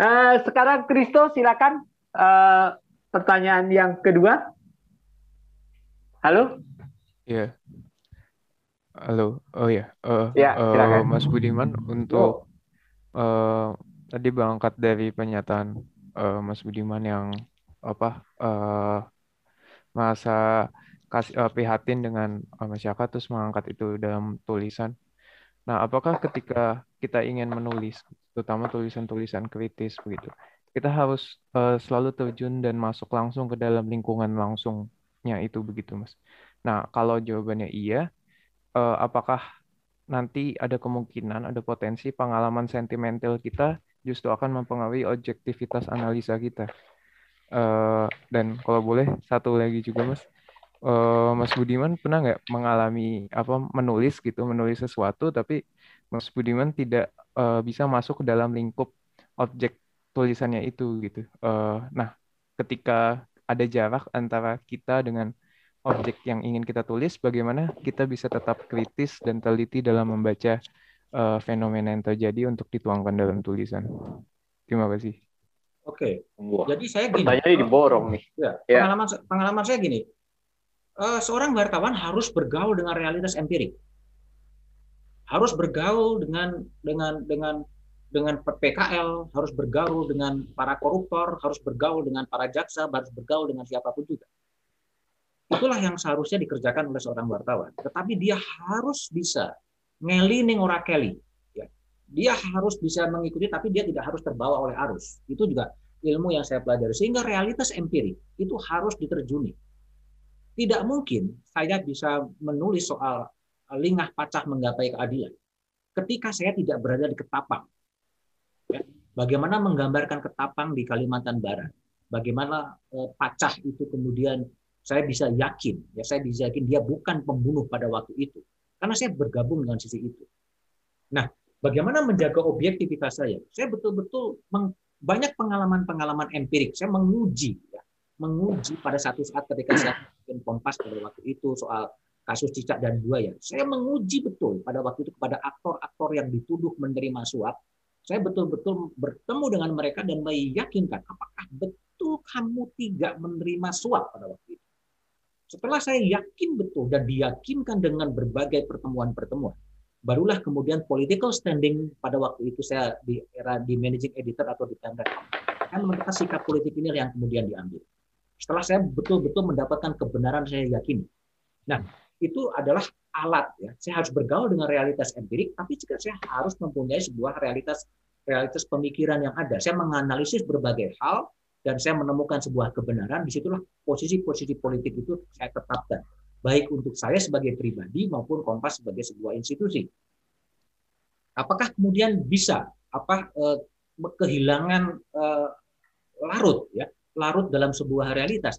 Uh, sekarang Kristo silakan uh, pertanyaan yang kedua. Halo? Iya. Halo. Oh ya. Uh, ya, uh, Mas Budiman untuk oh. uh, tadi berangkat dari pernyataan uh, Mas Budiman yang apa uh, masa kasih uh, prihatin dengan uh, masyarakat terus mengangkat itu dalam tulisan. Nah, apakah ketika kita ingin menulis, terutama tulisan-tulisan kritis begitu, kita harus uh, selalu terjun dan masuk langsung ke dalam lingkungan langsungnya itu begitu, Mas? Nah, kalau jawabannya iya, uh, apakah nanti ada kemungkinan, ada potensi pengalaman sentimental kita justru akan mempengaruhi objektivitas analisa kita? Uh, dan kalau boleh satu lagi juga, Mas uh, Mas Budiman pernah nggak mengalami apa menulis gitu menulis sesuatu tapi Mas Budiman tidak uh, bisa masuk ke dalam lingkup objek tulisannya itu gitu. Uh, nah, ketika ada jarak antara kita dengan objek yang ingin kita tulis, bagaimana kita bisa tetap kritis dan teliti dalam membaca uh, fenomena yang terjadi untuk dituangkan dalam tulisan. Terima kasih. Oke, jadi saya gini. Tanya diborong nih. Ya, ya. Pengalaman pengalaman saya gini seorang wartawan harus bergaul dengan realitas empirik. Harus bergaul dengan dengan dengan dengan PKL, harus bergaul dengan para koruptor, harus bergaul dengan para jaksa, harus bergaul dengan siapa pun juga. Itulah yang seharusnya dikerjakan oleh seorang wartawan. Tetapi dia harus bisa ngelining ora kelly. Ya. Dia harus bisa mengikuti, tapi dia tidak harus terbawa oleh arus. Itu juga ilmu yang saya pelajari. Sehingga realitas empirik itu harus diterjuni tidak mungkin saya bisa menulis soal lingah pacah menggapai keadilan ketika saya tidak berada di Ketapang. Ya, bagaimana menggambarkan Ketapang di Kalimantan Barat? Bagaimana eh, pacah itu kemudian saya bisa yakin, ya saya bisa yakin dia bukan pembunuh pada waktu itu, karena saya bergabung dengan sisi itu. Nah, bagaimana menjaga objektivitas saya? Saya betul-betul banyak pengalaman-pengalaman empirik. Saya menguji menguji pada satu saat ketika saya bikin kompas pada waktu itu soal kasus cicak dan buaya. Saya menguji betul pada waktu itu kepada aktor-aktor yang dituduh menerima suap. Saya betul-betul bertemu dengan mereka dan meyakinkan apakah betul kamu tidak menerima suap pada waktu itu. Setelah saya yakin betul dan diyakinkan dengan berbagai pertemuan-pertemuan, barulah kemudian political standing pada waktu itu saya di era di managing editor atau di Time.com. Kan menentukan sikap politik ini yang kemudian diambil. Setelah saya betul-betul mendapatkan kebenaran saya yakini. Nah, itu adalah alat ya. Saya harus bergaul dengan realitas empirik, tapi juga saya harus mempunyai sebuah realitas realitas pemikiran yang ada. Saya menganalisis berbagai hal dan saya menemukan sebuah kebenaran. Di situlah posisi-posisi politik itu saya tetapkan, baik untuk saya sebagai pribadi maupun Kompas sebagai sebuah institusi. Apakah kemudian bisa apa eh, kehilangan eh, larut ya larut dalam sebuah realitas.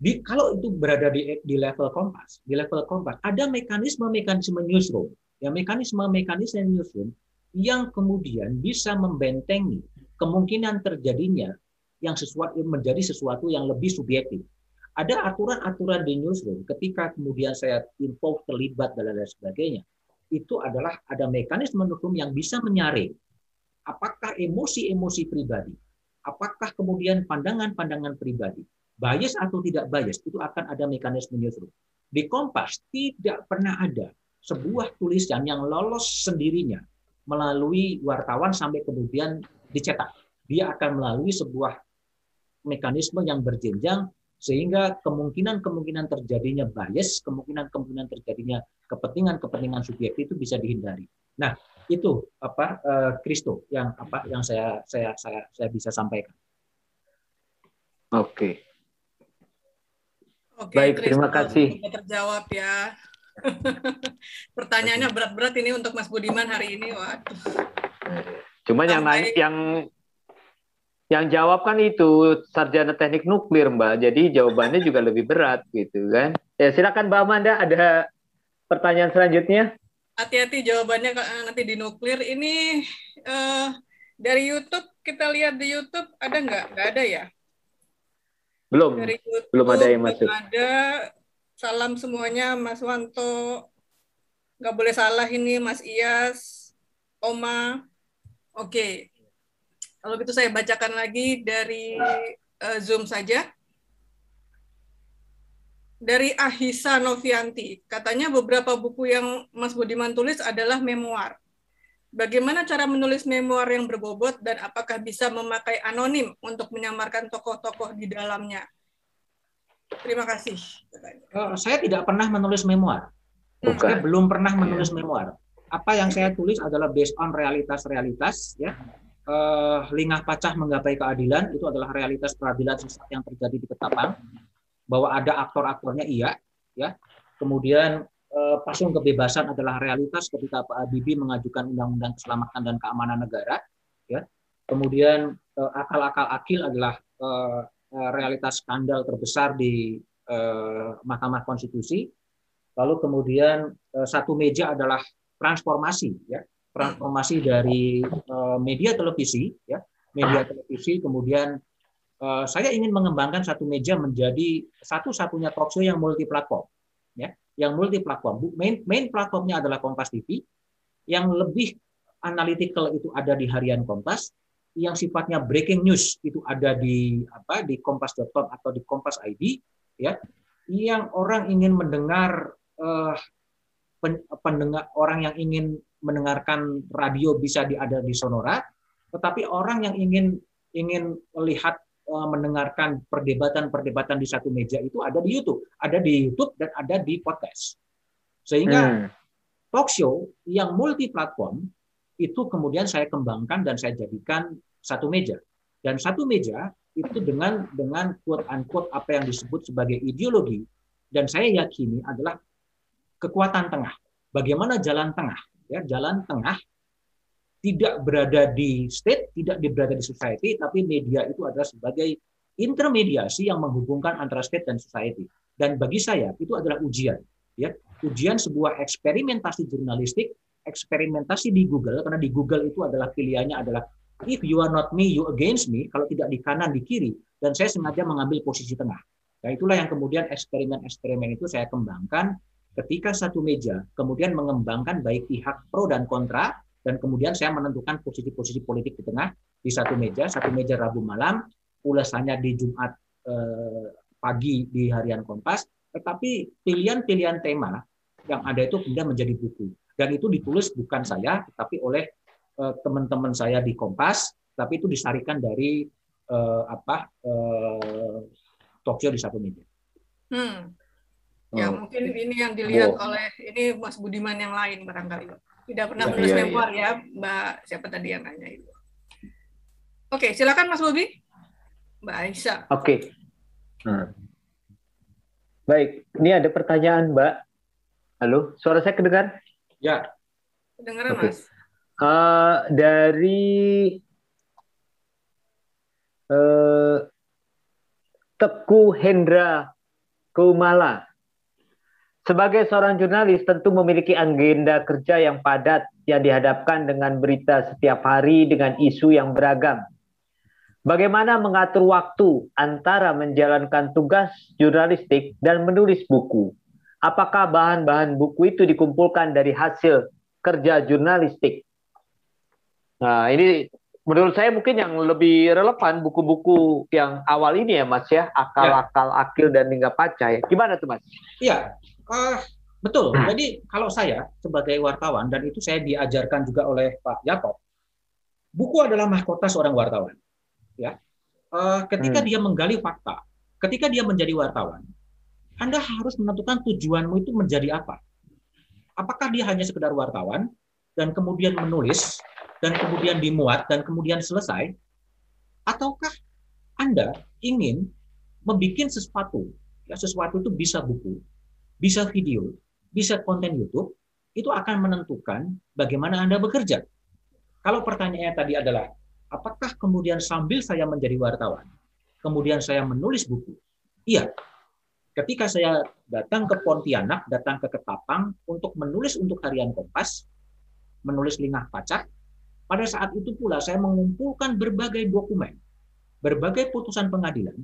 Di, kalau itu berada di, di level kompas, di level kompas, ada mekanisme-mekanisme newsroom, ya mekanisme-mekanisme newsroom yang kemudian bisa membentengi kemungkinan terjadinya yang sesuatu menjadi sesuatu yang lebih subjektif. Ada aturan-aturan di newsroom ketika kemudian saya info terlibat dan lain sebagainya. Itu adalah ada mekanisme hukum yang bisa menyaring apakah emosi-emosi pribadi apakah kemudian pandangan-pandangan pribadi, bias atau tidak bias, itu akan ada mekanisme newsroom. Di Kompas tidak pernah ada sebuah tulisan yang lolos sendirinya melalui wartawan sampai kemudian dicetak. Dia akan melalui sebuah mekanisme yang berjenjang sehingga kemungkinan-kemungkinan terjadinya bias, kemungkinan-kemungkinan terjadinya kepentingan-kepentingan subjektif itu bisa dihindari. Nah, itu apa Kristo uh, yang apa yang saya saya saya saya bisa sampaikan. Oke. Oke, Baik, Christo, terima kasih. Terjawab ya. Pertanyaannya berat-berat ini untuk Mas Budiman hari ini, waduh. Cuman yang naik yang yang jawab kan itu sarjana teknik nuklir mbak jadi jawabannya juga lebih berat gitu kan ya silakan mbak Amanda ada pertanyaan selanjutnya hati-hati jawabannya eh, nanti di nuklir. Ini uh, dari YouTube kita lihat di YouTube ada nggak? Nggak ada ya? Belum. Dari YouTube, belum ada yang masuk. ada. Salam semuanya Mas Wanto. Nggak boleh salah ini Mas Iyas Oma. Oke. Kalau gitu saya bacakan lagi dari uh, Zoom saja. Dari Ahisa Novianti, katanya beberapa buku yang Mas Budiman tulis adalah memoir. Bagaimana cara menulis memoir yang berbobot dan apakah bisa memakai anonim untuk menyamarkan tokoh-tokoh di dalamnya? Terima kasih. Uh, saya tidak pernah menulis memoir. Bukan. Saya belum pernah menulis memoir. Apa yang saya tulis adalah based on realitas-realitas ya uh, lingah pacah menggapai keadilan itu adalah realitas peradilan sesat yang terjadi di Ketapang bahwa ada aktor-aktornya iya ya. Kemudian uh, pasung kebebasan adalah realitas ketika Pak Habibie mengajukan undang-undang keselamatan dan keamanan negara ya. Kemudian uh, akal-akal akil adalah uh, realitas skandal terbesar di uh, Mahkamah Konstitusi. Lalu kemudian uh, satu meja adalah transformasi ya. Transformasi dari uh, media televisi ya. Media televisi kemudian uh, saya ingin mengembangkan satu meja menjadi satu-satunya talk show yang multi platform ya. Yang multi platform main main platformnya adalah Kompas TV yang lebih analytical itu ada di harian Kompas. Yang sifatnya breaking news itu ada di apa di kompas.com atau di Kompas ID ya. Yang orang ingin mendengar uh, pendengar orang yang ingin mendengarkan radio bisa ada di Sonora, tetapi orang yang ingin ingin melihat eh, mendengarkan perdebatan-perdebatan di satu meja itu ada di YouTube, ada di YouTube dan ada di podcast. Sehingga hmm. talk show yang multi platform itu kemudian saya kembangkan dan saya jadikan satu meja. Dan satu meja itu dengan dengan quote unquote apa yang disebut sebagai ideologi dan saya yakini adalah kekuatan tengah. Bagaimana jalan tengah? ya jalan tengah tidak berada di state, tidak berada di society, tapi media itu adalah sebagai intermediasi yang menghubungkan antara state dan society. Dan bagi saya itu adalah ujian, ya ujian sebuah eksperimentasi jurnalistik, eksperimentasi di Google karena di Google itu adalah pilihannya adalah if you are not me, you against me. Kalau tidak di kanan, di kiri. Dan saya sengaja mengambil posisi tengah. Nah itulah yang kemudian eksperimen-eksperimen itu saya kembangkan ketika satu meja kemudian mengembangkan baik pihak pro dan kontra dan kemudian saya menentukan posisi-posisi politik di tengah di satu meja satu meja Rabu malam ulasannya di Jumat eh, pagi di harian Kompas tetapi pilihan-pilihan tema yang ada itu kemudian menjadi buku dan itu ditulis bukan saya tetapi oleh eh, teman-teman saya di Kompas tapi itu disarikan dari eh, apa eh, Tokyo di satu meja. Hmm. Ya oh. mungkin ini yang dilihat oh. oleh ini Mas Budiman yang lain barangkali. Tidak pernah ya, menulis ya, memoir ya. ya Mbak siapa tadi yang nanya itu. Oke, silakan Mas Bobi. Mbak Aisyah. Oke. Hmm. Baik, ini ada pertanyaan Mbak. Halo, suara saya kedengar? Ya. Kedengaran okay. Mas. Uh, dari uh, Teku Hendra Kumala. Sebagai seorang jurnalis tentu memiliki agenda kerja yang padat yang dihadapkan dengan berita setiap hari dengan isu yang beragam. Bagaimana mengatur waktu antara menjalankan tugas jurnalistik dan menulis buku? Apakah bahan-bahan buku itu dikumpulkan dari hasil kerja jurnalistik? Nah, ini menurut saya mungkin yang lebih relevan buku-buku yang awal ini ya Mas ya, akal-akal akil dan hingga paca ya. Gimana tuh Mas? Iya, Uh, betul. Hmm. Jadi kalau saya sebagai wartawan dan itu saya diajarkan juga oleh Pak Yakob, buku adalah mahkota seorang wartawan. Ya, uh, ketika hmm. dia menggali fakta, ketika dia menjadi wartawan, Anda harus menentukan tujuanmu itu menjadi apa. Apakah dia hanya sekedar wartawan dan kemudian menulis dan kemudian dimuat dan kemudian selesai, ataukah Anda ingin membuat sesuatu, ya sesuatu itu bisa buku, bisa video, bisa konten YouTube, itu akan menentukan bagaimana Anda bekerja. Kalau pertanyaannya tadi adalah, apakah kemudian sambil saya menjadi wartawan, kemudian saya menulis buku? Iya. Ketika saya datang ke Pontianak, datang ke Ketapang untuk menulis untuk harian Kompas, menulis lingah pacak, pada saat itu pula saya mengumpulkan berbagai dokumen, berbagai putusan pengadilan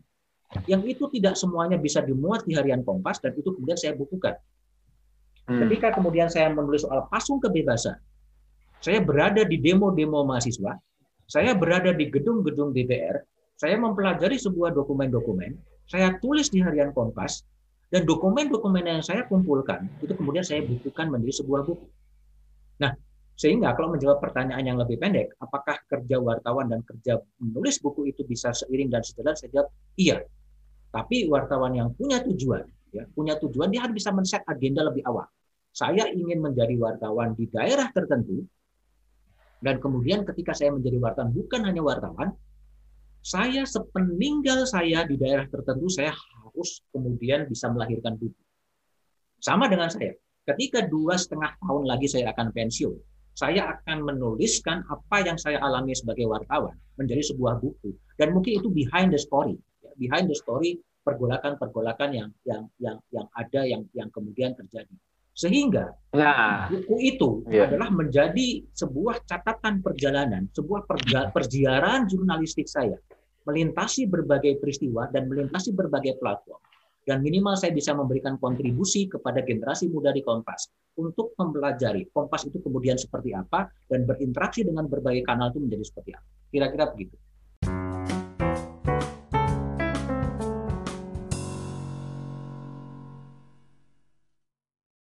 yang itu tidak semuanya bisa dimuat di harian Kompas dan itu kemudian saya bukukan. Hmm. Ketika kemudian saya menulis soal pasung kebebasan, saya berada di demo-demo mahasiswa Saya berada di gedung-gedung DPR, saya mempelajari sebuah dokumen-dokumen, saya tulis di harian Kompas, dan dokumen-dokumen yang saya kumpulkan itu kemudian saya bukukan menjadi sebuah buku. Nah, sehingga kalau menjawab pertanyaan yang lebih pendek, apakah kerja wartawan dan kerja menulis buku itu bisa seiring dan sejalan? Saya jawab iya. Tapi wartawan yang punya tujuan, ya, punya tujuan dia harus bisa men-set agenda lebih awal. Saya ingin menjadi wartawan di daerah tertentu, dan kemudian ketika saya menjadi wartawan, bukan hanya wartawan, saya sepeninggal saya di daerah tertentu, saya harus kemudian bisa melahirkan buku. Sama dengan saya, ketika dua setengah tahun lagi saya akan pensiun, saya akan menuliskan apa yang saya alami sebagai wartawan menjadi sebuah buku dan mungkin itu behind the story ya, behind the story pergolakan-pergolakan yang yang yang yang ada yang yang kemudian terjadi sehingga nah, buku itu yeah. adalah menjadi sebuah catatan perjalanan sebuah perja perjalanan jurnalistik saya melintasi berbagai peristiwa dan melintasi berbagai platform dan minimal saya bisa memberikan kontribusi kepada generasi muda di Kompas untuk mempelajari Kompas itu kemudian seperti apa dan berinteraksi dengan berbagai kanal itu menjadi seperti apa. Kira-kira begitu.